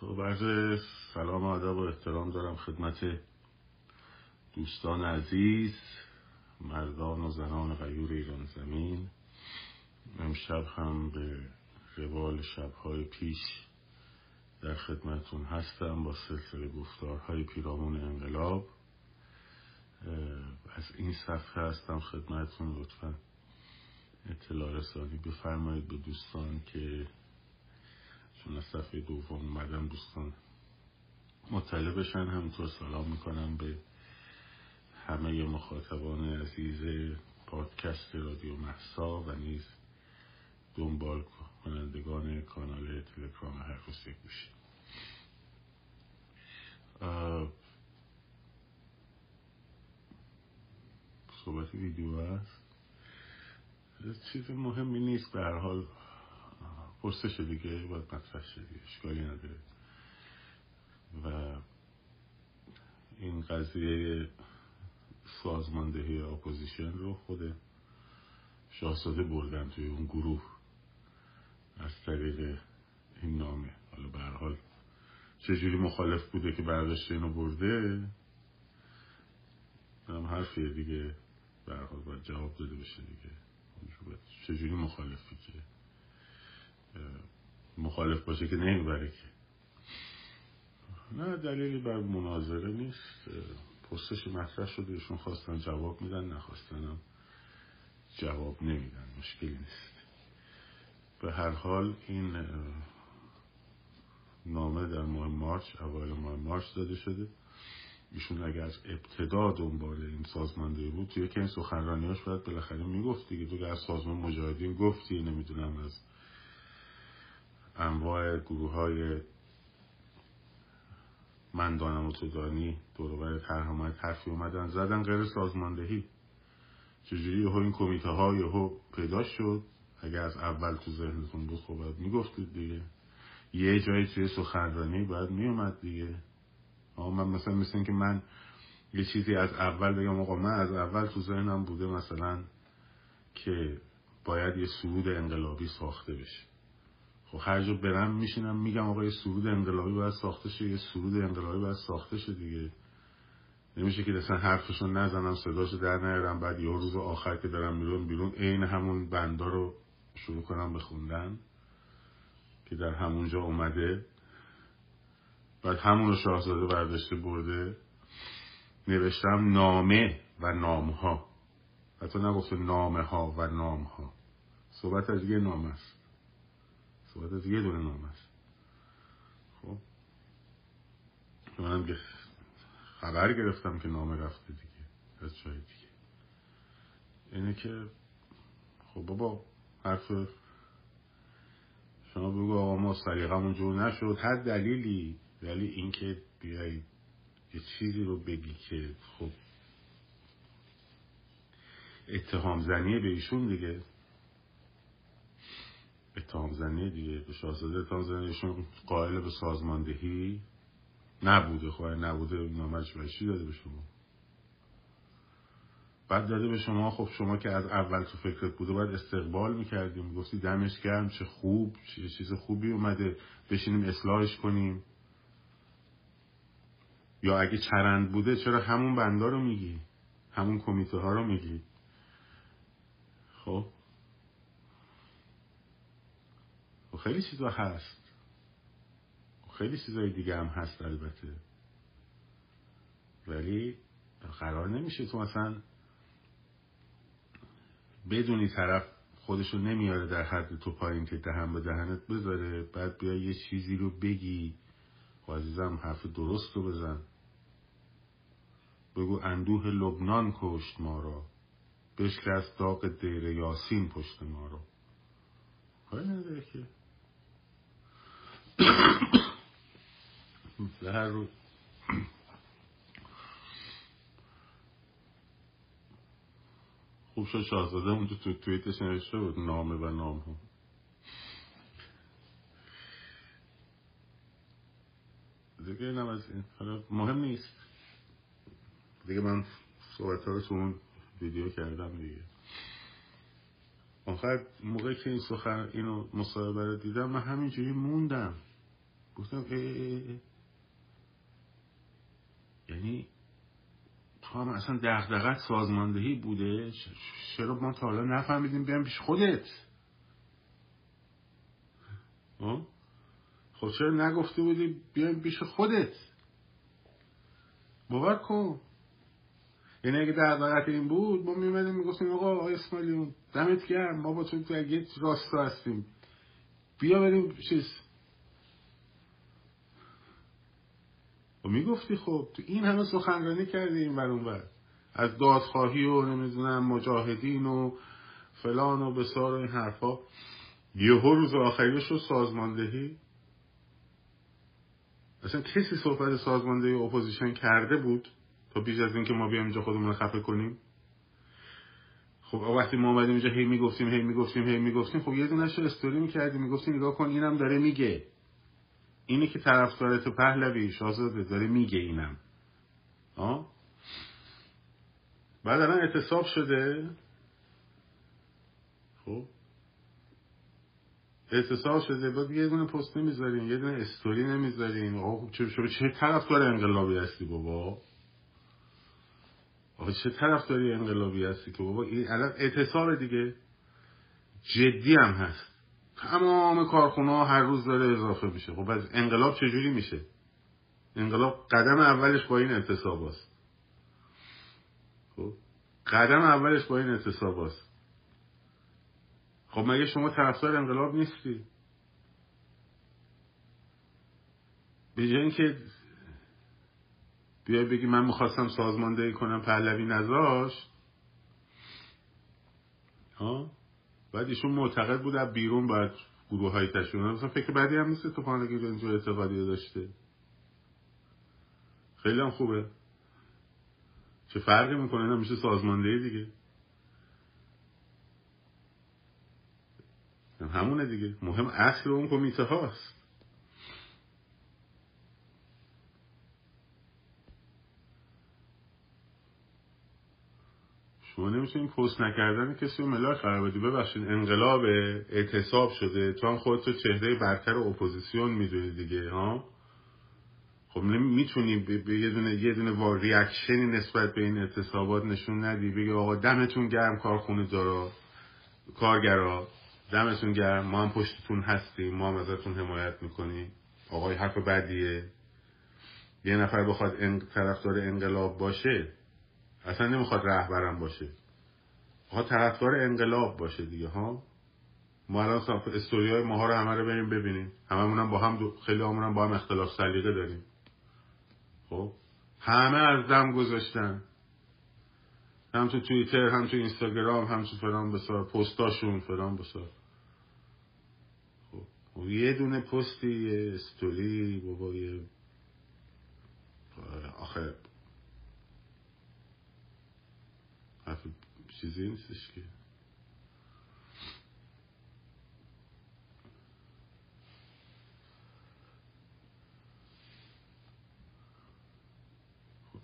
خب عرض سلام و ادب و احترام دارم خدمت دوستان عزیز مردان و زنان غیور ایران زمین. امشب هم به روال شبهای پیش در خدمتون هستم با سلسله گفتارهای پیرامون انقلاب. از این صفحه هستم خدمتون لطفا اطلاع رسانی بفرمایید به دوستان که از صفحه دوم اومدم دوستان مطلع بشن. همینطور سلام می‌کنم به همه مخاطبان عزیز پادکست رادیو محسا و نیز دنبال کنندگان کانال تلگرام هر روز گوشی صحبت ویدیو هست؟ چیز مهمی نیست به هر حال پرسش دیگه باید مطرح شدی اشکالی نداره. و این قضیه سازماندهی اپوزیشن رو خود شاهزاده بردن توی اون گروه از طریق این نامه. حالا به حال چجوری مخالف بوده که برداشته اینو برده هم حرفیه دیگه. به حال باید جواب داده بشه دیگه. چجوری مخالفی که؟ مخالف باشه که نمی‌بره که. نه دلیلی بر مناظره نیست. پرسش مطرح شده ایشون خواستن جواب میدن نخواستنم جواب نمیدن. مشکلی نیست. به هر حال این نامه در ماه مارچ اوایل ماه مارچ داده شده. ایشون اگر از ابتدا دنبال این سازماندهی بود توی که این سخنرانیاش باید بالاخره می‌گفت دیگه. تو از سازمان مجاهدین گفتی نمی‌دونم از انواع گروه های من دانم و تو دانی دورور ترهمت حرفی اومدن. زدن غیر سازماندهی. چجوری یهو این کمیته ها یهو پیدا شد؟ اگر از اول تو ذهنتون بود خب باید می‌گفتید دیگه. یه جایی توی سخنرانی باید میومد دیگه. من مثلا مثل که من یه چیزی از اول بگم آقا من از اول تو ذهنم بوده مثلا که باید یه سرود انقلابی ساخته بشه. خب هر جا برم میشینم میگم آقا یه سرود انقلابی باید ساخته شه یه سرود انقلابی باید ساخته شه دیگه. نمیشه که اصلا حرفشو نزنم صداشو در نیارم بعد یه روز آخر که دارم بیرون بیرون عین همون بندا رو شروع کنم به خوندن که در همونجا اومده. بعد همون رو شاهزاده برداشته برده. نوشتم نامه و نامها. حتی نگفته نامه ها و نام ها صحبت از یه نام است. صحبت از یه دونه نام است خب. منم خبر گرفتم که نامه رفته دیگه از جای دیگه. اینه که خب بابا حرف شما بگو آقا ما سلیقمون جور نشد. هر دلیلی ولی اینکه بیای یه چیزی رو بگی که خب اتهام زنیه به ایشون دیگه. اتهام زنیه دیگه به شاهزاده اتهام زنیه ایشون قائل به سازماندهی نبوده. خب نبوده نامش چی داده به شما؟ بعد داده به شما خب شما که از اول تو فکرت بوده باید استقبال می‌کردیم. گفتی دمش گرم چه خوب چه چیز خوبی اومده. بشینیم اصلاحش کنیم. یا اگه چرند بوده چرا همون بندا رو میگی؟ همون کمیته ها رو میگی؟ خب و خیلی چیزا هست. خیلی چیزای دیگه هم هست البته. ولی قرار نمیشه تو مثلا بدونی طرف خودشو نمیاره در حد تو پایین که دهن به دهنت بذاره بعد بیا یه چیزی رو بگی. و عزیزم حرف درست رو بزن. بگو اندوه لبنان کشت ما را. بشکست داغ دیر یاسین پشت ما را. کاری نداره که. هر روز خوب شد شاهزاده اونجا تو تویتش نوشته بود نامه و نام ها. دیگه اینم از این. حالا مهم نیست. دیگه من صحبت ها رو اون ویدیو کردم دیگه. آخر موقعی که این سخن اینو مصاحبه رو دیدم من همینجوری موندم. گفتم اه. یعنی تو هم اصلا دغدغت سازماندهی بوده؟ چرا ما تا حالا نفهمیدیم بیام پیش خودت؟ خب؟ چرا نگفته بودی بیایم پیش خودت؟ باور کن. یعنی اگه دغدغت این بود ما میمدیم می‌گفتیم آقا آقای اسماعیلیون دمت گرم ما با تو در یک راستا هستیم. بیا بریم چیز و می‌گفتی خب تو این همه سخنرانی کردی این بر بر از دادخواهی و نمی‌دونم مجاهدین و فلان و بسار و این حرفا. یهو روز آخریش رو سازماندهی. اصلا کسی صحبت سازماندهی opposition کرده بود تا بیش از اینکه ما بیایم اینجا خودمون رو خفه کنیم؟ خب وقتی ما اومدیم اینجا هی می‌گفتیم هی می‌گفتیم هی می‌گفتیم خب یه دونش رو استوری می‌کردیم می‌گفتیم نگاه کن اینم داره میگه. اینی که طرفدارت پهلوی شاهزاده داره میگه اینم. آه؟ بعد الان اعتصاب شده. خب؟ اعتصاب شده. بعد یه دونه پست نمی‌ذارین یه دونه استوری نمی‌ذارین. آقا چه چه, چه طرفدار انقلابی هستی بابا؟ آقا چه طرفداری انقلابی هستی که بابا؟ این الان اعتصاب دیگه جدی هم هست. تمام کارخونه هر روز داره اضافه میشه. خب از انقلاب چجوری میشه؟ انقلاب قدم اولش با این اعتصاب هست خب قدم اولش با این اعتصاب هست خب مگه شما طرفدار انقلاب نیستی؟ به جای اینکه بیای بگی من می‌خواستم سازماندهی کنم پهلوی نذاشت. ها بعد ایشون معتقد بود از بیرون باید گروه های تشکیل مثلا فکر بعدی هم نیست تو پانگی اینجور اعتقادی داشته. خیلی هم خوبه. چه فرقی می‌کنه؟ اینا میشه سازماندهی دیگه. همونه دیگه. مهم اصل اون کمیته هاست. شما نمی‌تونین پست نکردن کسی رو ملاک قرار بدی. ببخشید انقلاب اعتصاب شده. تو هم خودتو چهره برتر اپوزیسیون می‌دونی دیگه ها؟ خب می‌تونی به یه دونه یه دونه با reaction ی نسبت به این اعتصابات نشون ندی. بگی آقا دمتون گرم کارخونه دارا کارگرا دمتون گرم. ما هم پشتتون هستیم ما هم ازتون حمایت می‌کنیم آقای حرف بدیه. یه نفر بخواد ان... طرفدار انقلاب باشه اصلا نمی‌خواد رهبرم باشه. بخواد طرفدار انقلاب باشه دیگه ها؟ ما الان استوری های ماها رو همه رو بریم ببینیم. هممون هم با هم دو... خیلی هم با هم اختلاف سلیقه داریم. خب؟ همه از دم گذاشتن. هم تو توییتر هم تو اینستاگرام هم تو فلان بسار. پستاشون فلان بسار. خب یه دونه پستی یه استوری بابا یه آخه حرف چیزی نیستش که. خب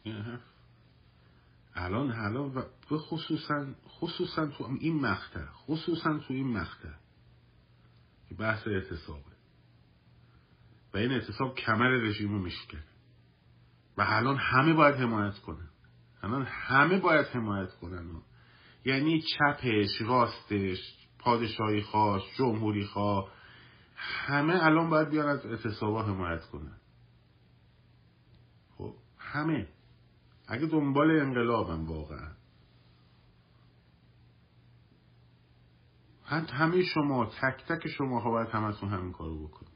الان الان و خصوصا خصوصا تو این مقطع خصوصا تو این مقطع که بحث اعتصابه. و این اعتصاب کمر رژیم رو میشکنه و الان همه باید حمایت کنن. الان همه باید حمایت کنن. یعنی چپش راستش پادشاهی خواه جمهوری خواه همه الان باید بیان از اعتصابا حمایت کنن. خب همه. اگه دنبال انقلابم واقعا. همه شما تک تک شما ها باید همتون همین کارو بکنید.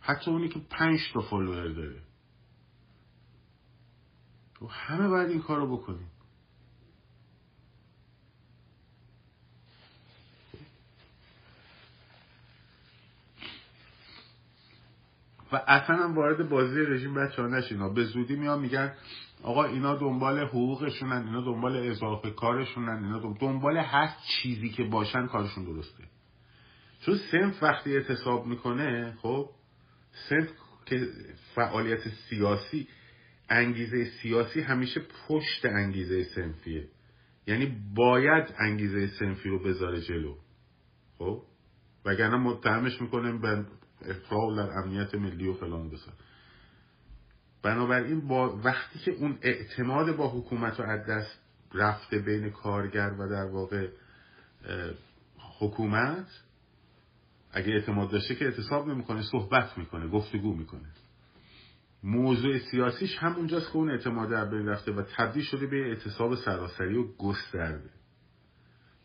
حتی اونی که پنج تا فالوور داره. تو همه باید این کارو بکنیم. و اصلا هم وارد بازی رژیم بچه ها نشین به زودی میان میگن آقا اینا دنبال حقوقشونن اینا دنبال اضافه کارشونن اینا دنبال هر چیزی که باشن کارشون درسته. چون سنف وقتی اعتصاب می‌کنه خب سنف که فعالیت سیاسی انگیزه سیاسی همیشه پشت انگیزه سنفیه. یعنی باید انگیزه سنفی رو بذاره جلو. خب؟ وگرنه متهمش می‌کنه اخراج در امنیت ملی و فلان بسار بنابراین با وقتی که اون اعتماد با حکومت رو از دست رفته بین کارگر و در واقع حکومت اگه اعتماد داشته که اعتصاب نمی‌کنه صحبت می‌کنه گفتگو می‌کنه. موضوع سیاسیش همونجاست که اون اعتماد در بین رفته و تبدیل شده به اعتصاب سراسری و گسترده.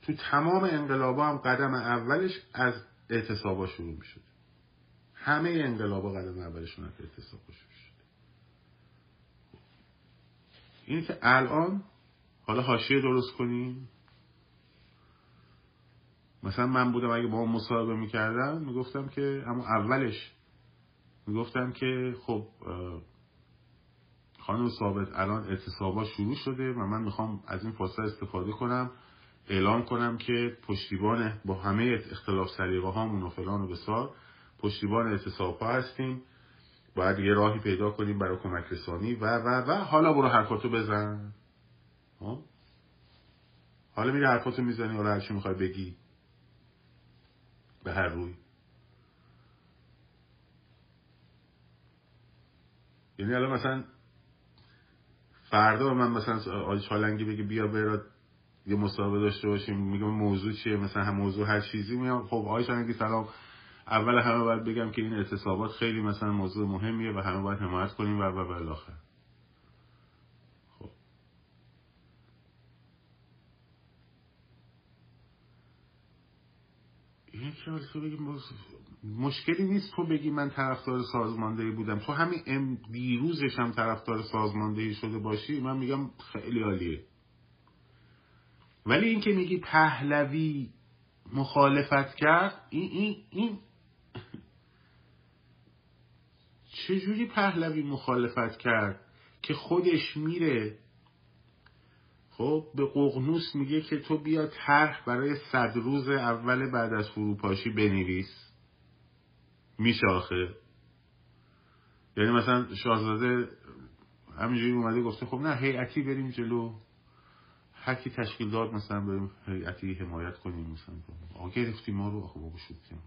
تو تمام انقلابا هم قدم اولش از اعتصابا شروع می‌شد. همه انقلابا قدم اولشون از اعتصابا شروع شد. این که الان حالا حاشیه درست کنیم. مثلا من بودم اگه با اون مصاحبه می‌کردم می‌گفتم که اما اولش می‌گفتم که خب خانم ثابت الان اعتصابا شروع شده و من می‌خوام از این فرصت استفاده کنم اعلام کنم که پشتیبان با همه اختلاف سلیقه هامون و فلان و بسار پشتیبان اعتصاب ها هستیم. باید یه راهی پیدا کنیم برای کمک رسانی و و و حالا برو حرفاتو بزن. ها؟ حالا میره حرفاتو می‌زنی حالا هرچی می‌خوای بگی. به هر روی. یعنی الان مثلا فردا من مثلا آقای چالنگی بگه بیا برات یه مصاحبه داشته باشیم. میگم موضوع چیه؟ مثلا هم موضوع هر چیزی. میام خب آقای چالنگی سلام. اول همه باید بگم که این اعتصابات خیلی مثلا موضوع مهمیه و همه باید حمایت کنیم و و بالاخره خب این که تو بگی مشکلی نیست تو بگی من طرفدار سازماندهی بودم. تو همین ام دیروزش هم طرفدار سازماندهی شده باشی من میگم خیلی عالیه. ولی اینکه میگی پهلوی مخالفت کرد این این این چجوری پهلوی مخالفت کرد که خودش میره خب به ققنوس میگه که تو بیا طرح برای صد روز اول بعد از فروپاشی بنویس. میشه آخه. یعنی مثلا شاهزاده همینجوری اومده گفته خب نه هیئتی بریم جلو. حکی تشکیل داد مثلا بریم هیئتی حمایت کنیم مثلا. آقا گرفتی ما رو. آخه بابا شدیم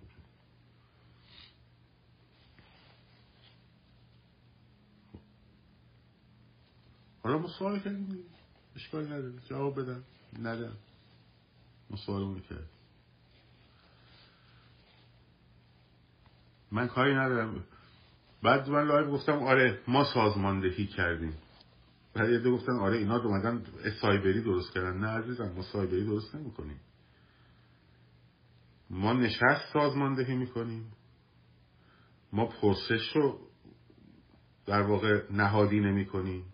حالا ما سوال کردیم. اشکال نداره. جواب بدن ندن ما سوال کرد. من کاری ندارم. بعد من لایو گفتم آره ما سازماندهی کردیم. بعد یه گفتن آره اینا اومدن سایبری درست کردن. نه عزیزم ما سایبری درست نمی‌کنیم. ما نشست سازماندهی می‌کنیم. ما پرسش رو در واقع نهادی نمی کنیم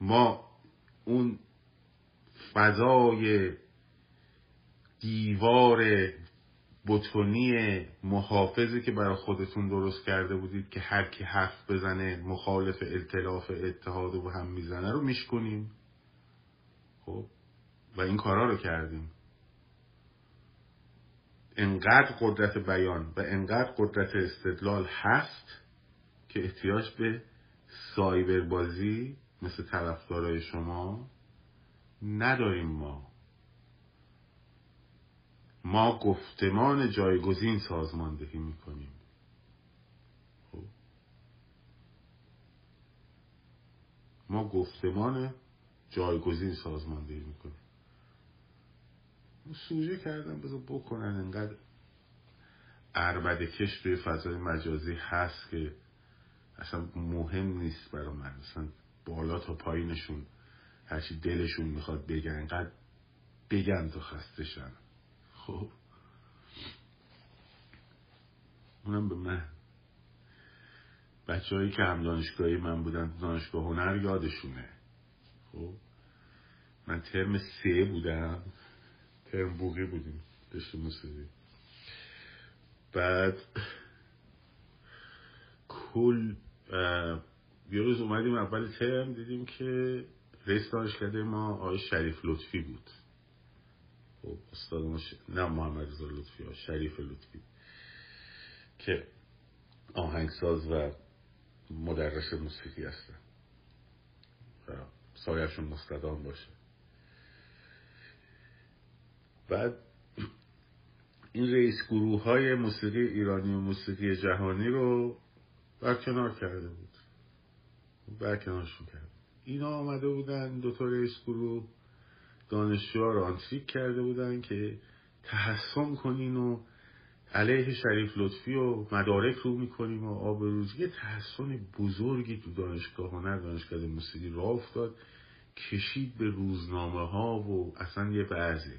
ما اون فضای دیوار بتونی محافظی که برای خودتون درست کرده بودید که هر کی حرف بزنه مخالف اطلاف اتحاد و هم می‌زنه رو میشکنیم. خب و این کارا رو کردیم. انقدر قدرت بیان و انقدر قدرت استدلال هست که احتیاج به سایبر بازی مثل طرفدارای شما نداریم ما. ما گفتمان جایگزین سازماندهی می‌کنیم. خب. ما گفتمان جایگزین سازماندهی می‌کنیم. سوژه کردم بذار بکنن انقدر عربده کش توی فضای مجازی هست که اصلا مهم نیست برای من. اصلا بالا تا پایینشون هرچی دلشون می‌خواد بگن انقدر بگن تا خستشن. خب. اونم به من. بچه که هم دانشگاهی من بودن دانشگاه هنر یادشونه. خب. من ترم سه بودم. ترم بوغی بودیم. دشت موسیقی بعد کل یه روز اومدیم اول ترم دیدیم که رئیس دانشکده ما آقای شریف لطفی بود. خب استاد ما ش... نه محمد رضا لطفی ها شریف لطفی که آهنگساز و مدرس موسیقی هستن. و سایشون مستدام باشه. بعد این رئیس گروه های موسیقی ایرانی و موسیقی جهانی رو برکنار کرده بود. برکنارشون کرد. اینا آمده بودن دو تا رئیس گروه دانشجو رو آنتریک کرده بودن که تحسن کنین و علیه شریف لطفی و مدارک رو می‌کنیم و آب روز یه تحسن بزرگی تو دانشگاه هنر دانشگاه موسیقی را افتاد. کشید به روزنامه ها و اصلا یه بعضی.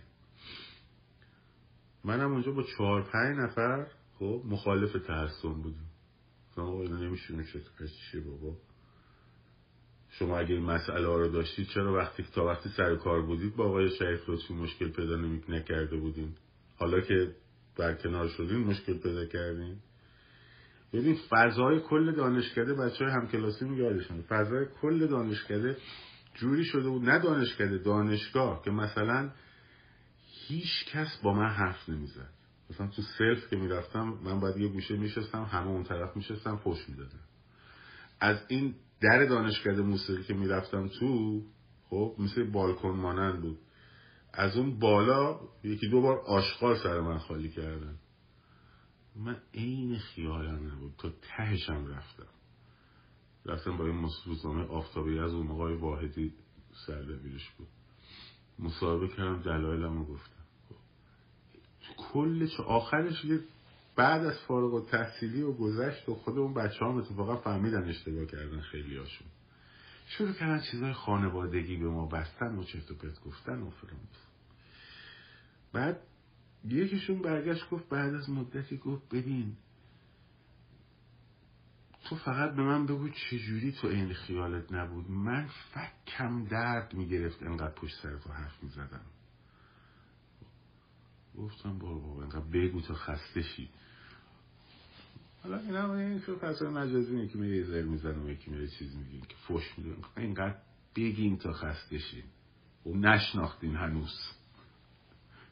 منم اونجا با چهار پنج نفر خب مخالف تحسن بودیم آقا نمیشونه چیه بابا؟ شما اگه این مسئله ها رو داشتید چرا وقتی تا وقتی سر کار بودید با آقای شریف لطفی مشکل پیدا نکرده بودین؟ حالا که برکنار شدین مشکل پیدا کردین؟ ببین فضای کل دانشکده بچه های همکلاسی یادشون فضای کل دانشکده جوری شده بود نه دانشکده دانشگاه که مثلا هیچ کس با من حرف نمی‌زد. مثلا تو سلف که می‌رفتم من باید یه گوشه میشستم همه اون طرف میشستم پشت می‌دادم از این در دانشکده موسیقی که می‌رفتم تو خب مثل بالکن مانند بود. از اون بالا یکی دو بار آشغال سر من خالی کردن. من عین خیالم نبود تا تهشم رفتم. رفتم با این روزنامه آفتابی از اون آقای واحدی سردبیرش بود. مصاحبه کردم دلایلم رو گفتم. خب. کل چه آخرش بعد از فارغ و تحصیلی و گذشت و خود اون بچه هم اتفاقا فهمیدن اشتباه کردن خیلی هاشون شروع کردن چیزای خانوادگی به ما بستن و چرت و پرت گفتن و فلان بعد یکیشون برگشت گفت بعد از مدتی گفت ببین تو فقط به من بگو چجوری تو این خیالت نبود. من فکم درد می‌گرفت انقدر پشت سر تو حرف می‌زدم. گفتم بابا انقدر بگو تا خسته شی. حالا این هم این فضای مجازی که میره زر می‌زنم یکی میره چیز میگیم که فش میدون اینقدر بگیم تا خسته شین و نشناختین هنوز.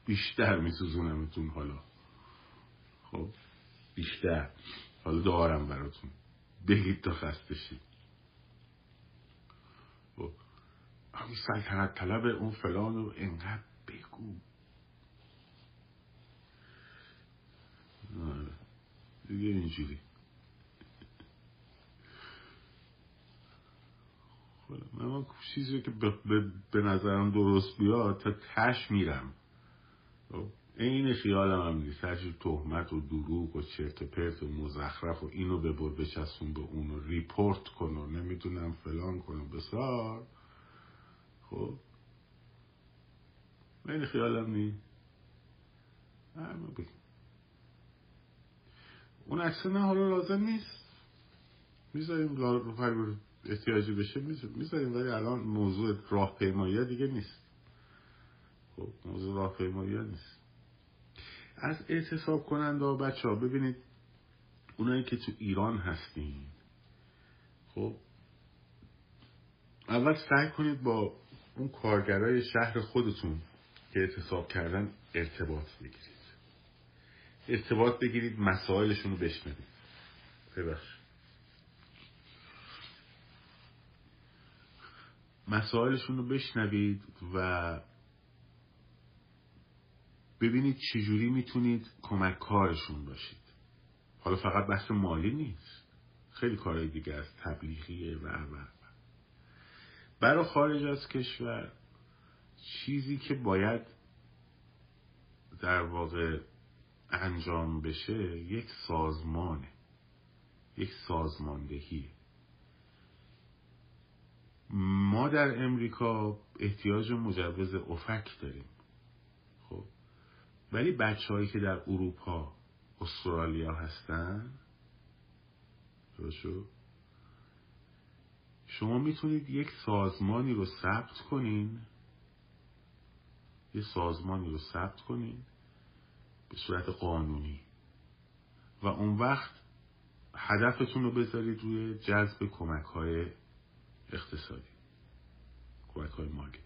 بیشتر میسوزونمتون حالا. خب بیشتر. حالا دارم براتون. بگید تا خسته خب. همین سلطنت طلب اون فلان رو انقدر بگو. آره. دیگه اینجوری. خب، من چیزی که به نظرم درست بیاد تا تش میرم. خب، این خیالم هم نیست. هرچی تهمت و دروغ و چرت پرت و مزخرف و اینو ببر بچسبون به اونو ریپورت کن و نمی‌دونم فلان کن و بسار. خب. این خیالم نیست. اون عکس نه حالا لازم نیست. می‌ذاریم احتیاجی بشه می‌ذاریم. ولی الان موضوع راهپیمایی دیگه نیست. خب موضوع راهپیمایی نیست. از اعتصاب کننده ها بچه ها ببینید اونایی که تو ایران هستین. خب اول سعی کنید با اون کارگرای شهر خودتون که اعتصاب کردن ارتباط بگیرید. ارتباط بگیرید مسائلشون رو بشنوید. ببخش مسائلشون رو بشنوید و ببینید چجوری می‌تونید کمک کارشون باشید. حالا فقط بحث مالی نیست. خیلی کارهای دیگه از تبلیغیه و و. برای خارج از کشور چیزی که باید در واقع انجام بشه یک سازمانه یک سازماندهی. ما در امریکا احتیاج مجوز افک داریم خب. ولی بچه که در اروپا استرالیا هستن شما می‌تونید یک سازمانی رو ثبت کنین. یه سازمانی رو ثبت کنین. به صورت قانونی. و اون وقت هدفتون رو بذارید روی جذب کمک های اقتصادی. کمک های مالی.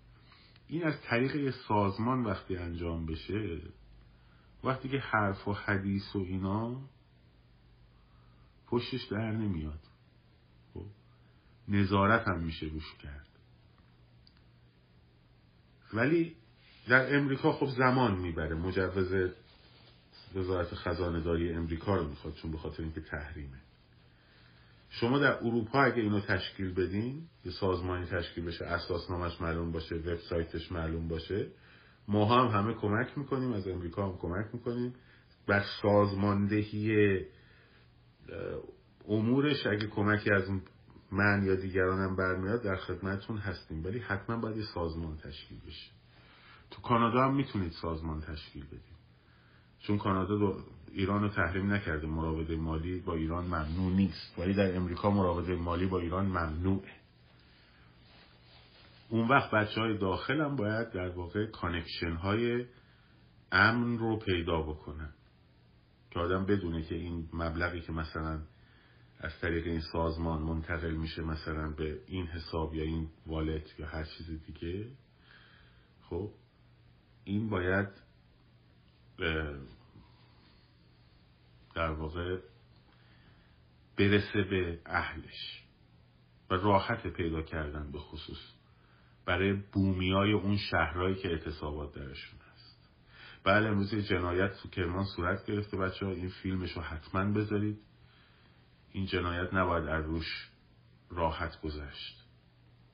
این از طریق سازمان وقتی انجام بشه وقتی که حرف و حدیث و اینا پشتش در نمیاد. خب؟ نظارت هم میشه روش کرد. ولی در امریکا خب زمان می‌بره. مجوز وزارت خزانه داری امریکا رو می‌خواد چون به خاطر اینکه تحریمه. شما در اروپا اگه اینو تشکیل بدین یه سازمانی تشکیل بشه اساسنامش معلوم باشه وبسایتش معلوم باشه ما هم همه کمک می‌کنیم از امریکا هم کمک می‌کنیم بر سازماندهی امورش اگه کمکی از من یا دیگرانم برمیاد در خدمتتون هستیم. ولی حتما باید یه سازمان تشکیل بشه. تو کانادا هم می‌تونید سازمان تشکیل بدید چون کانادا دو ایران رو تحریم نکرده مراوده مالی با ایران ممنوع نیست. ولی در امریکا مراوده مالی با ایران ممنوعه. اون وقت بچه های داخل هم باید در واقع connection های امن رو پیدا بکنن. که آدم بدونه که این مبلغی که مثلا از طریق این سازمان منتقل میشه مثلا به این حساب یا این والت یا هر چیز دیگه خب این باید در واقع برسه به اهلش و راحت پیدا کردن به خصوص برای بومی های اون شهرهایی که اعتصابات درشون هست. بله امروز جنایت تو کرمان صورت گرفته بچه ها این فیلمش رو حتما بذارید. این جنایت نباید از روش راحت گذشت.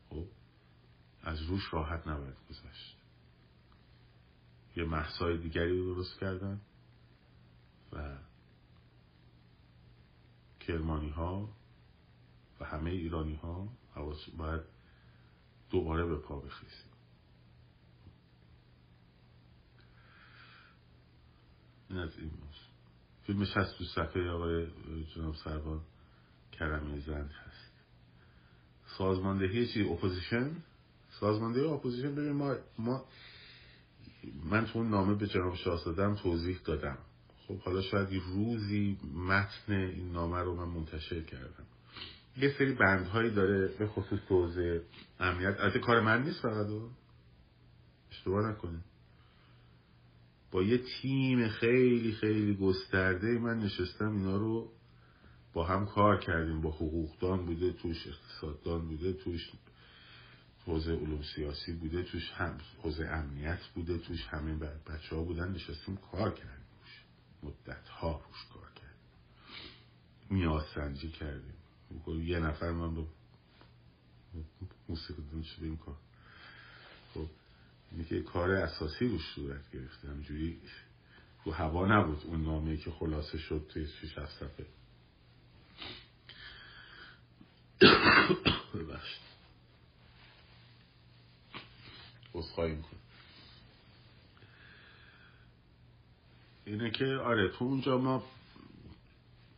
خب از روش راحت نباید گذشت. یه محصای دیگری رو درست کردن و کرمانی ها و همه ایرانی ها باید دوباره به پا بخیزیم. این از این فیلمش هست تو صفحه آقای جناب سربان کرمی زند هست. سازماندهی چی؟ opposition؟ سازماندهی opposition؟ ببین ما, ما من تو اون نامه به جناب شاهزاده توضیح دادم. خب حالا شاید روزی متن این نامه رو من منتشر کردم. یه سری بندهایی داره به خصوص توضیح امنیت. از کار من نیست فقط اشتباه نکنید با یه تیم خیلی خیلی گسترده من نشستم اینا رو با هم کار کردیم. با حقوقدان بوده توش اقتصاددان بوده توش حوزه علوم سیاسی بوده توش هم حوزه امنیت بوده توش همه بچه ها بودن نشستیم کار کردیم مدت ها روش کار کردیم. میاسنجی کردیم. یه نفر من با موسیقی دون شده این کار. خب اینه کار اساسی روش صورت گرفته. همجوری رو هوا نبود اون نامه که خلاصه شد توی 6 7 صفحه. ببخشید. عذرخواهی می‌کنم. اینه که آره تو اونجا ما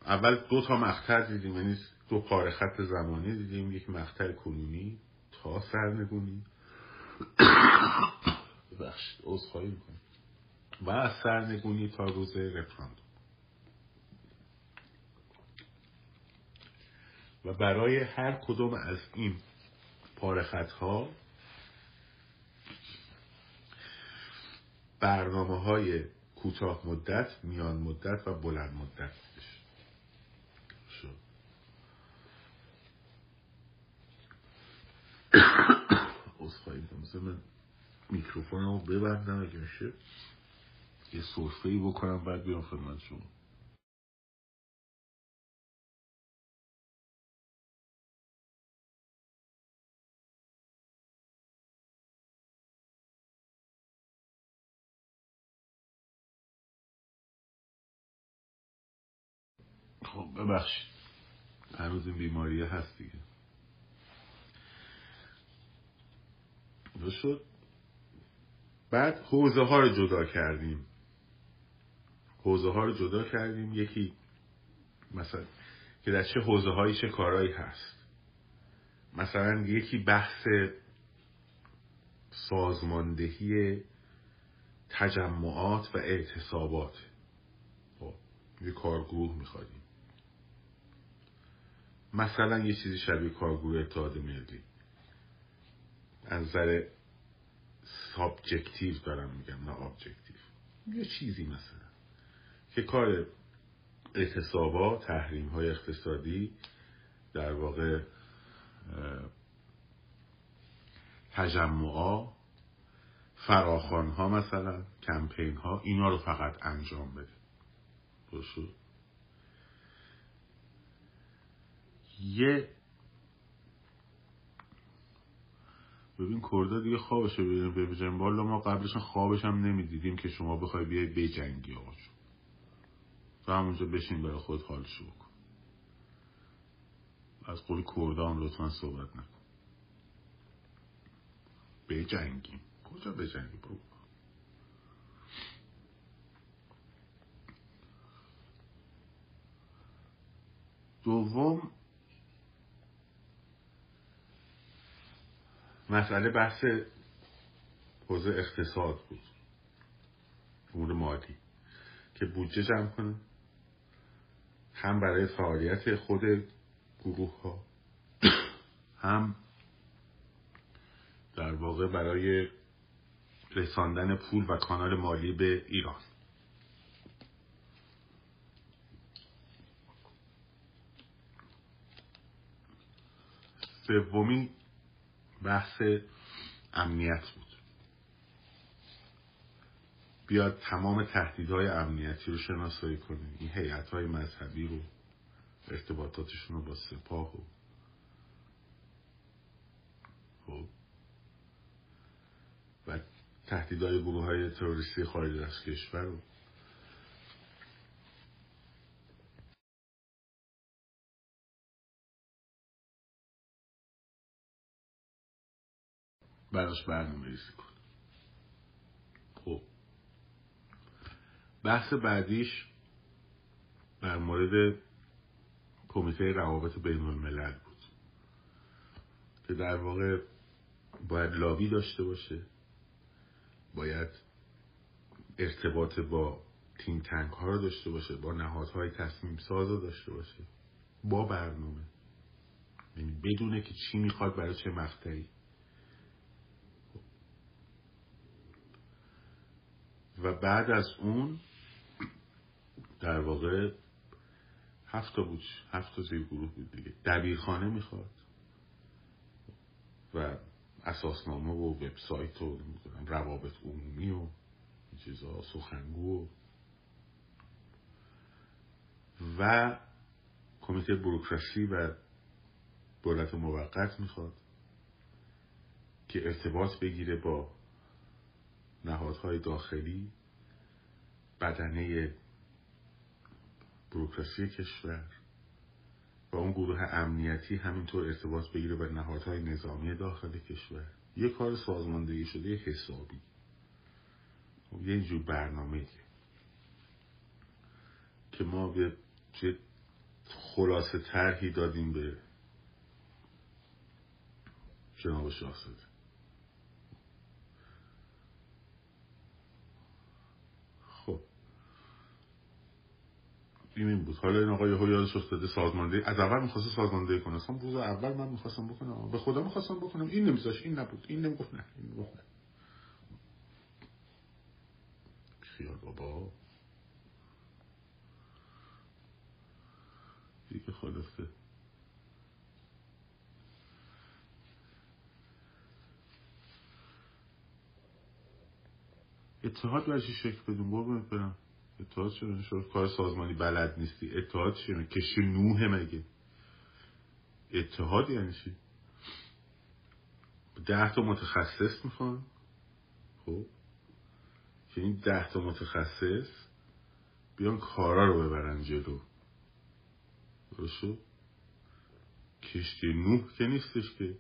اول دو تا مقطع دیدیم یعنی دو پاره خط زمانی دیدیم یک مقطع کنونی تا سرنگونی ببخشید عذرخواهی می‌کنم. و از سرنگونی تا روز رفراندوم. و برای هر کدوم از این پارخط ها برنامه های کوتاه مدت میان مدت و بلند مدت شد. عذرخواهی می‌کنم. میکروفون رو ببندم اگه میشه یه صرفه بکنم بعد بیام خدمت شما. خب ببخشید. هنوز این بیماریه هست دیگه. شد؟ بعد حوزه ها رو جدا کردیم. حوزه ها رو جدا کردیم. یکی مثلا که در چه حوزه هایی چه کارهایی هست. مثلا یکی بحث سازماندهی تجمعات و اعتصابات. خب یه کارگروه می‌خوایم. مثلا یه چیزی شبیه کارگروه اتحاد ملی. از نظر subjective دارم میگم نه objective. یه چیزی مثلا. که کار اعتصابا تحریم های اقتصادی در واقع تجمعا فراخان ها مثلا کمپین ها اینا رو فقط انجام بده. باشو یه ببین کردا دیگه خوابش رو ببینیم بالا ما قبلش خوابش هم نمی‌دیدیم که شما بخوای بیای بجنگی آقا تو همونجا بشین برای خود حالشو بکن. از قول کردان لطفا صحبت نکن. بجنگیم کجا بجنگیم برو؟ دوم مسئله بحث حوزه اقتصاد بود. امور مالی. که بودجه جمع کنه. هم برای فعالیت خود گروه ها هم در واقع برای رساندن پول و کانال مالی به ایران. سومی بحث امنیت بود. بیاد تمام تهدیدهای امنیتی رو شناسایی کنه. این حیعت های مذهبی رو ارتباطاتشون رو با سپاه و خب. و تهدیدهای گروه های تروریستی خارج از کشور رو. براش برنامه ریزی کن خب. بحث بعدیش در مورد کمیته روابط بین الملل بود. که در واقع باید لابی داشته باشه. باید ارتباط با تیم تنک ها رو داشته باشه. با نهادهای تصمیم ساز رو داشته باشه. با برنامه. یعنی بدونه که چی می‌خواد برای چه مقطعی. و بعد از اون در واقع هفت تا بود هفت تا زیر گروه بود دیگه. دبیرخانه می‌خواد و اساسنامه و وبسایت و روابط عمومی و چیزا سخنگو و کمیته بروکراسی و دولت موقت می‌خواد که ارتباط بگیره با نهادهای داخلی بدنه بروکراسی کشور و اون گروه امنیتی همینطور ارتباط بگیره به نهادهای نظامی داخل کشور. یه کار سازماندهی شده حسابی. خب، یه اینجور برنامه که ما به خلاصه طرحی دادیم به جناب شاهزاده. این بود. حالا این آقای یهو یادش افتاده سازماندهی. از اول می‌خواسته سازماندهی کنه. اصلا روز اول من می‌خواستم بکنم. به خدا می‌خواستم بکنم. این نمیذاش. این نبود. این نمی‌گفت. نه این نمی‌گفت. نه خیال بابا. دیگه خلاصه اتحاد برشی شکل بدون قربونت برم. اتحاد چرا شد کار سازمانی بلد نیستی. اتحاد چیه کشی نوه مگه. اتحاد یعنی چی؟ ده تا متخصص می‌خوان. خب. که این ده تا متخصص بیان کارا رو ببرن جلو. درست کشتی نوح که نیستش که.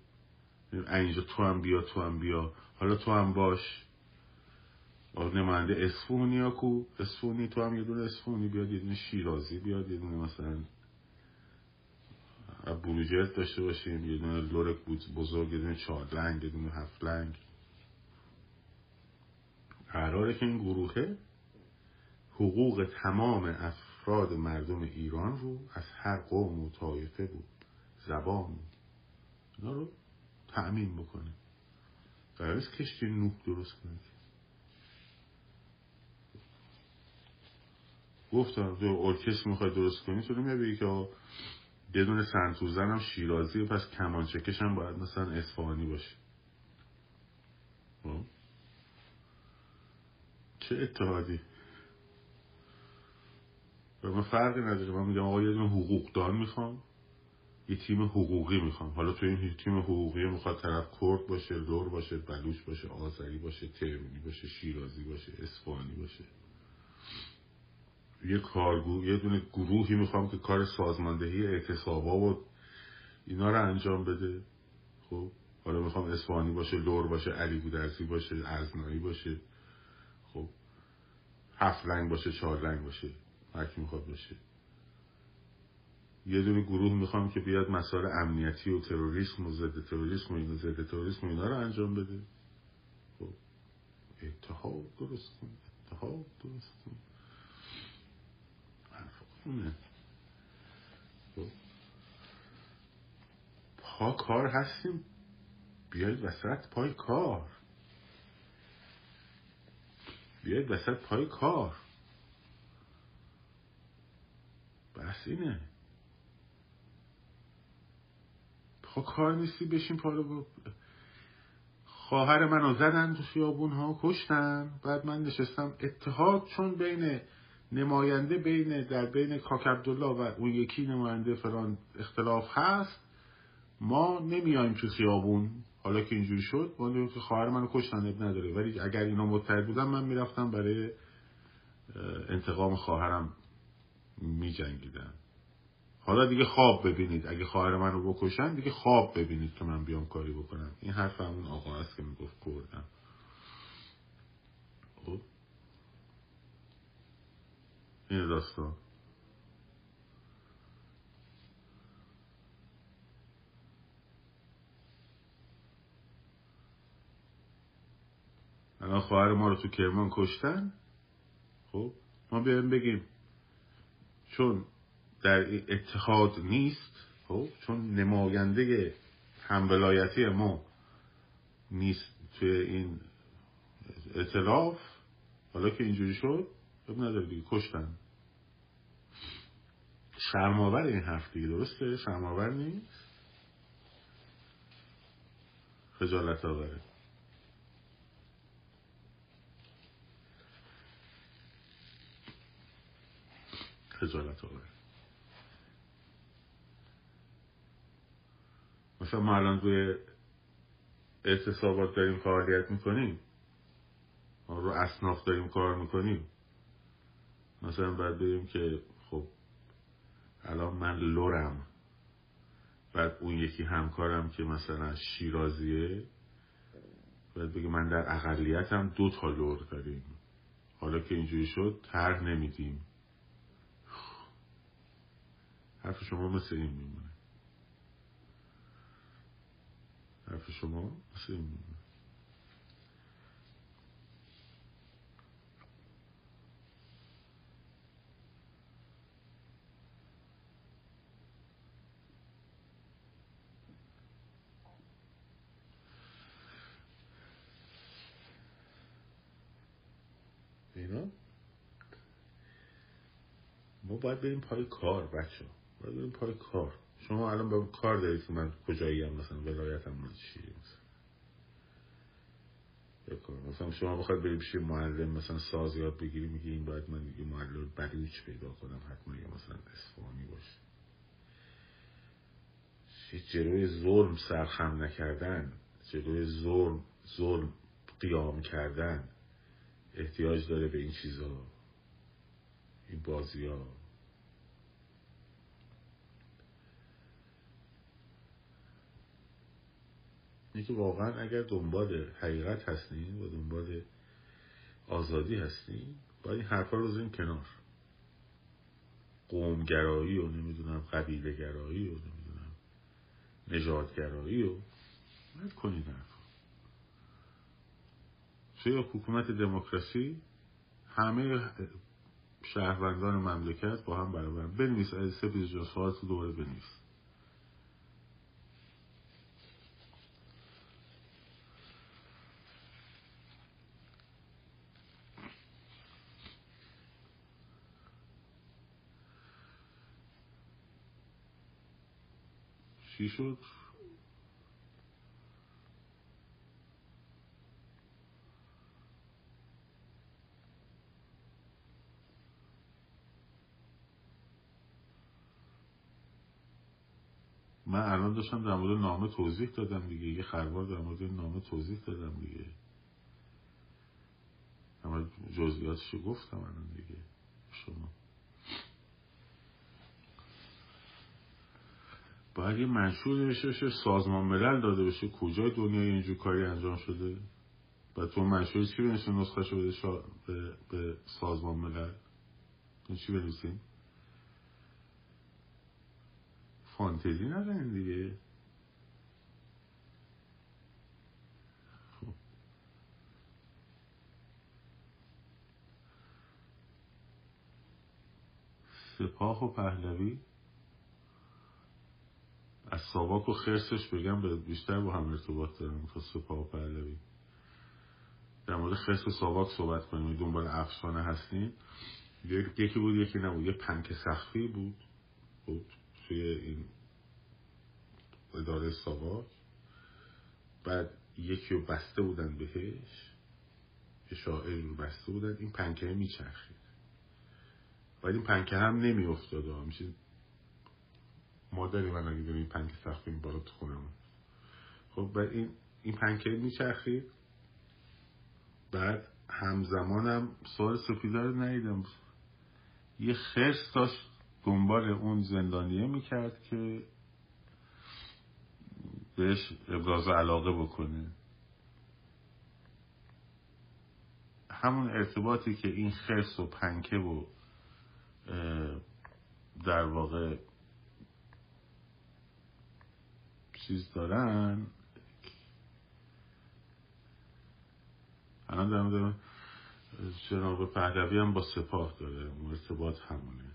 اینجا تو هم بیا تو هم بیا. حالا تو هم باش. نماینده اسفونی ها کو. اسفونی تو هم یه دونه اسفونی بیاد یه دونه شیرازی بیاد یه دونه مثلا بروجرد داشته باشیم یه دونه لورک بزرگ یه دونه چهار لنگ یه دونه هفت لنگ. قراره که این گروهه حقوق تمام افراد مردم ایران رو از هر قوم و طایفه و زبان اینا رو تأمین بکنه. قرار کشتی نوح درست کنه. گفتم تو ارکستر می‌خوای درست کنی تو نمیاد که یه دونه سنتوزن هم شیرازی پس کمانچکش هم باید مثلا اصفهانی باشه. خب؟ چه اتحادی؟ و من فرقی نداره. من میگم آقا یه دونه حقوقدان می‌خوام یه تیم حقوقی می‌خوام. حالا تو این تیم حقوقی می‌خواد طرف کرد باشه لور باشه بلوچ باشه آذری باشه ترمونی باشه شیرازی باشه اسفانی باشه. یه کارگو یه دونه گروهی می‌خوام که کار سازماندهی اعتصابا و اینا رو انجام بده. خب حالا می‌خوام اسفانی باشه لور باشه علی بودرزی باشه ازنایی باشه. خب هفت رنگ باشه چهار رنگ باشه هرکی می‌خواد باشه. یه دونه گروه می‌خوام که بیاد مسائل امنیتی و تروریسم و ضد تروریسم و اینا ضد تروریسم و اینا رو انجام بده. خب اتحاد درست کن اتحاد درست کن خونه خب. پا کار هستیم. بیاید وسط پای کار. بیاید وسط پای کار. بس اینه. پا کار نیستی بشین پا خواهر منو زدن تو خیابون ها کشتن. بعد من نشستم اتحاد چون بین نماینده بین در بین کاک عبدالله و اون یکی نماینده فلان اختلاف هست. ما نمیایم تو خیابون. حالا که اینجوری شد ما که خواهر منو کشتن نداره. ولی اگر اینا متحد بودن من می‌رفتم برای انتقام خواهرم میجنگیدم حالا دیگه خواب ببینید. اگه خواهر منو بکشن دیگه خواب ببینید که من بیام کاری بکنم. این حرف همون آقا است که می‌گفت کردم خب؟ این داستان الان خواهر ما رو تو کرمان کشتن؟ خب ما بیایم بگیم. چون در اتحاد نیست خب چون نماینده همولایتی ما نیست توی این اطلاف حالا که اینجوری شد خب نداره دیگه کشتن. شرماور این حرف دیگه درسته؟ شرماور نیست؟ خجالت آوره خجالت آوره مثلا ما الان روی اعتصابات داریم فعالیت می‌کنیم. رو اصناف داریم کار می‌کنیم. مثلا باید بگیم که الان من لورم بعد اون یکی همکارم که مثلا شیرازیه باید بگه من در اقلیتم دو تا لور داریم. حالا که اینجوری شد طرح نمیدیم. حرف شما مثل این میمونه. حرف شما مثل این میمونه اینا ما باید بریم پای کار بچه باید بریم پای کار. شما الان با کار دارید که من کجایی هم مثلا ولایتم من چیه؟ مثلا مثلا شما بخواید بریم پیش معلم مثلا ساز یاد بگیری میگی این باید من دیگه معلم بلوچ پیدا کنم حتما یا مثلا اسفانی باشه. جلوی ظلم سرخم نکردن. جلوی ظلم ظلم قیام کردن. احتیاج داره به این چیزا. این بازی ها که واقعا اگر دنبال حقیقت هستین و دنبال آزادی هستین باید این حرفا رو بزنین کنار. قومگرایی و نمی‌دونم قبیله گرایی و نمی‌دونم نژادگرایی و باید کنین حرفا. توی حکومت دموکراسی همه شهروندان مملکت با هم برابر. بنویس از سپیز جا سوال تو دوباره بنویس. چی شد؟ من الان داشتم در مورد نامه توضیح دادم دیگه. یه خروار در مورد نامه توضیح دادم دیگه. اما جزئیاتش گفتم الان دیگه. شما باید یه منشور بشه بشه سازمان ملل داده بشه کجای دنیا اینجور کاری انجام شده؟ و تو منشور چی بنویسیم نسخه شده شا... به... به سازمان ملل؟ چی بنویسیم فانتزی نزنین دیگه؟ خب. سپاه و پهلوی؟ از ساواک و خرسش بگم به بیشتر با هم ارتباط دارم تا سپاه و پهلوی. در مورد خرس و ساواک صحبت کنیم دنبال افسانه هستیم. یکی بود یکی نبود یه پنک سخفی بود. بود توی این اداره ساواک. بعد یکی رو بسته بودن بهش. یه شاعر رو بسته بودن. این پنکه میچرخید. باید این پنکه هم نمی افتاد میشه مادری من اگه این پنکه سخفی بالا تو خونم خب بعد این این پنکه میچرخید بعد همزمانم سوال سفیده رو ندیدم. یه خرس داشت دنبال اون زندانیه می‌کرد که بهش ابراز علاقه بکنه. همون ارتباطی که این خرس و پنکه و در واقع چیز دارن. الان دارم جناب پهلوی هم با سپاه داره. ارتباط همونه.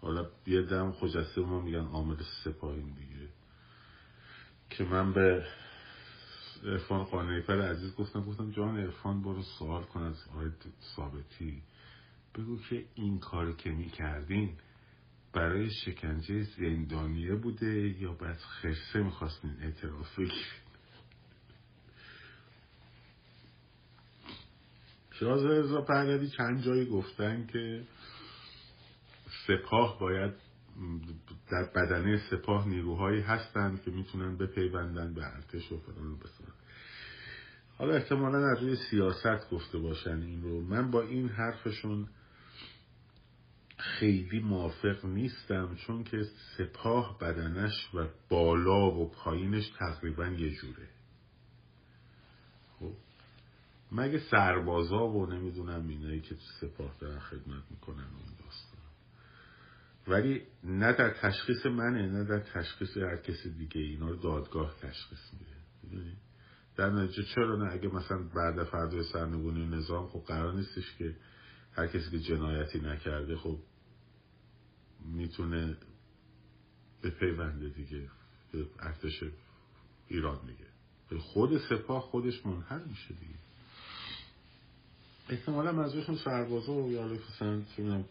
حالا یه دم خجسته ما میگن عامل سپاهیم دیگه. که من به ارفان قانعی پر عزیز گفتم گفتم جان ارفان برو سوال کن از آقای ثابتی. بگو که این کاری که می‌کردین برای شکنجه زندانیه بوده یا بس خرسه می‌خواستین اعتراف بگیرین؟ شاز رضا پهلوی چند جایی گفتن که سپاه باید در بدنه سپاه نیروهایی هستند که می‌تونن بپیوندن به ارتش و فلان حالا احتمالا از روی سیاست گفته باشن این رو. من با این حرفشون خیلی موافق نیستم چون که سپاه بدنش و بالا و پایینش تقریبا یه جوره. خب مگه سربازا و نمی‌دونم اینایی که سپاه دارن خدمت می‌کنن اون داستان. ولی نه در تشخیص منه نه در تشخیص هر کسی دیگه اینا رو دادگاه تشخیص میده. در نتیجه چرا نه؟ اگه مثلا بعد فردای سرنگونی نظام خب قرار نیستش که هر کسی که جنایتی نکرده خب می‌تونه به پیونده دیگه به ارتش ایران دیگه خود سپاه خودش منحل میشه دیگه. احتمالا منظورشون سربازا و یا مثلا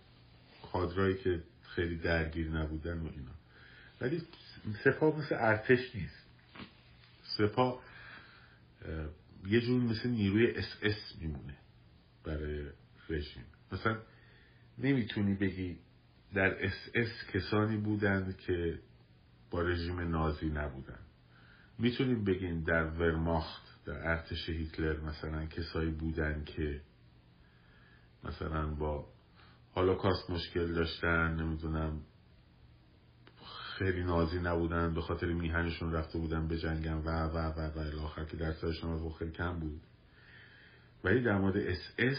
کادرایی که خیلی درگیر نبودن و اینا. ولی سپاه مثل ارتش نیست. سپاه یه جور مثل نیروی اس اس میمونه برای رژیم. مثلا نمی‌تونی بگی در اس اس کسانی بودند که با رژیم نازی نبودن می‌تونیم بگیم در ورماخت در ارتش هیتلر مثلا کسایی بودن که مثلا با هالوکاست مشکل داشتن نمی‌دونم خیلی نازی نبودن به خاطر میهنشون رفته بودن بجنگن و و و و الاخر که در سرشون خیلی کم بود. ولی در مورد اس اس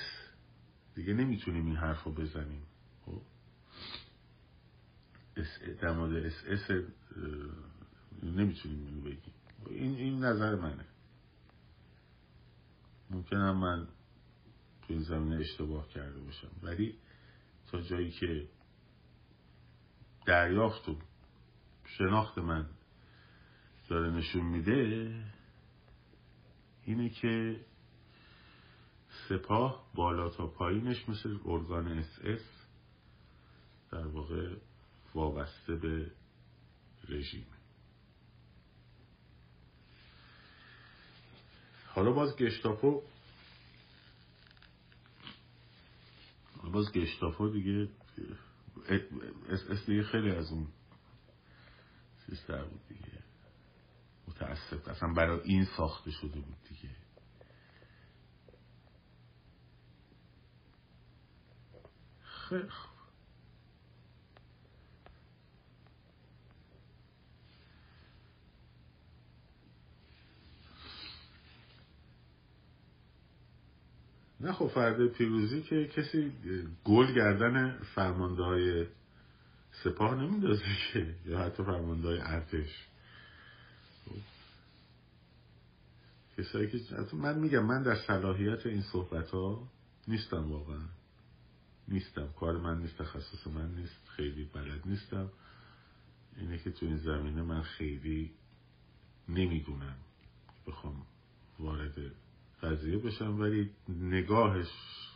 دیگه نمی‌تونیم این حرف رو بزنیم. در مورد اس اس نمی‌تونیم اینو بگیم. این, این نظر منه. ممکنم من تو این زمینه اشتباه کرده باشم. ولی تا جایی که دریافت و شناخت من داره نشون میده اینه که سپاه بالا تا پایینش مثل ارگان اس اس در واقع وابسته به رژیم. حالا باز گشتاپو باز گشتاپو دیگه اس دیگه خیلی از اون سیستر بود دیگه. متاسف اصلا برای این ساخته شده بود دیگه. خیلی نه خب فرد پیروزی که کسی گل گردن فرمانده های سپاه نمیدازه که یا حتی فرمانده های ارتش. کسایی که من میگم من در صلاحیت این صحبت ها نیستم واقعا. نیستم. کار من نیست تخصص من نیست خیلی بلد نیستم. اینه که تو این زمینه من خیلی نمی‌دونم بخوام وارد قضیه بشم ولی نگاهش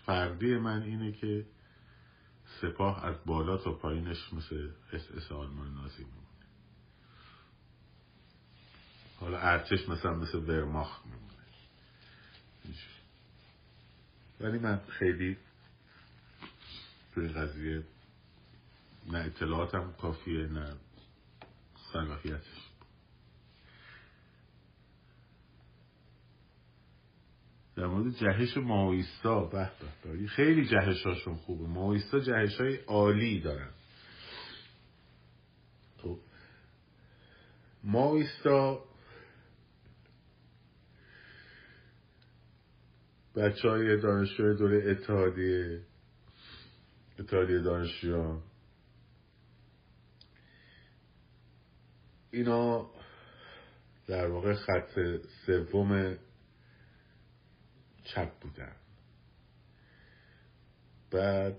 فردی من اینه که سپاه از بالا تا پایینش مثل اس اس آلمان نازی میمونه. حالا ارتش مثلا مثل ورماخت میمونه. ولی من خیلی توی قضیه نه اطلاعاتم کافیه نه صلاحیتش. در مورد جهش ماویستا به به خیلی جهش هاشون خوبه. ماویستا جهش های عالی دارن. خب. ماویستا بچه های دانشجوی دوره اتحادیه اتحادیه دانشجویان. اینا در واقع خط سوم چپ بودن. بعد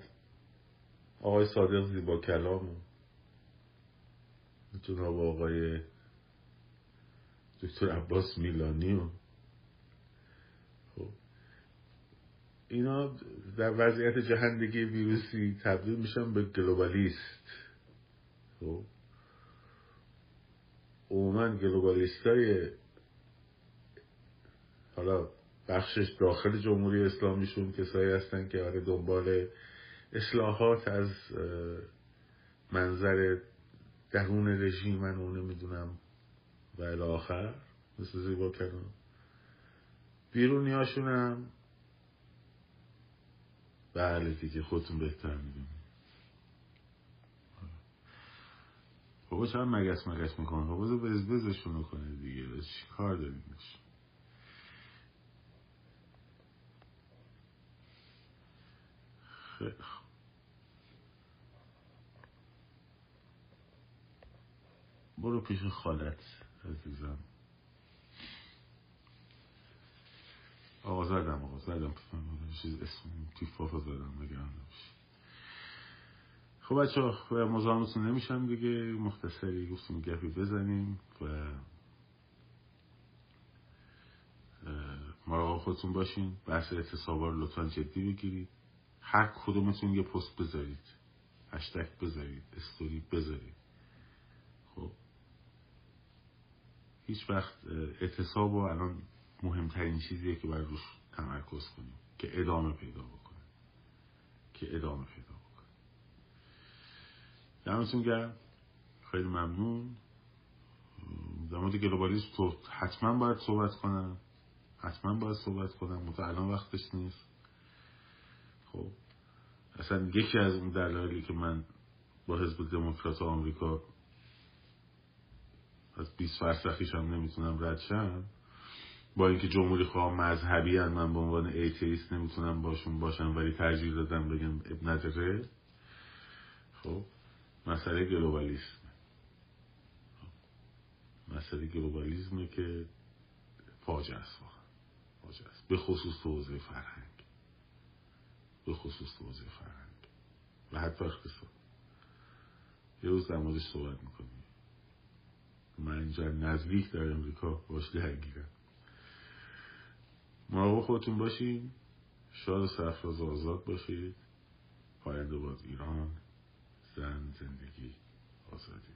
آقای صادق زیبا کلام جناب آقای دکتر عباس میلانی و خب اینا در وضعیت جهندگی ویروسی تبدیل میشن به گلوبالیست. خب عموما گلوبالیست های حالا بخشش داخل جمهوری اسلامیشون کسایی هستن که آره دنبال اصلاحات از منظر درون رژیم من اون نمی‌دونم. و آخر مثل زیبا بیرونی بیرونیاشون هم بله دیگه خودتون بهتر می‌دونی بابا چرا مگس مگس می‌کنه؟ بابا بز بزشون کنه دیگه. چی کار داریمش برو پیش خالت عزیزم. آقا زدم آقا زدم. چیز اسم تیفاف رو زدم بگم خب بچه ها مزاحمتون نمیشم دیگه. مختصری گفتیم گپی بزنیم و مراقب خودتون باشین. بحث اعتصابا رو لطفا جدی بگیرید. هر کدومتون یه پست بذارید. هشتگ بذارید استوری بذارید. خب. هیچ وقت اعتصاب و الان مهمترین چیزیه که باید روش تمرکز کنیم. که ادامه پیدا بکنه. که ادامه پیدا بکنه. دمتون گرم. خیلی ممنون. در مورد گلوبالیسم تو حتما باید صحبت کنم. حتما باید صحبت کنم. الان وقتش نیست. خب. اصلا یکی از اون دلایلی که من با حزب دموکرات آمریکا از 20 فرسخیش هم نمی‌تونم رد شم با اینکه جمهوری خواه مذهبی هم من به عنوان atheist نمی‌تونم باشون باشم ولی ترجیح دادم بگم عیب نداره. خب مسئله گلوبالیسم. خب، مسئله گلوبالیزمه که فاجعه است فاجعه به خصوص تو فرهنگ. به خصوص تو فرهنگ. و حتی اقتصاد. یه روز در موردش صحبت می‌کنیم. من اینجا نزدیک در امریکا باش درگیرم. مراقب خودتون باشین. شاد و سرفراز آزاد باشید. پاینده باد ایران. زن زندگی آزادی.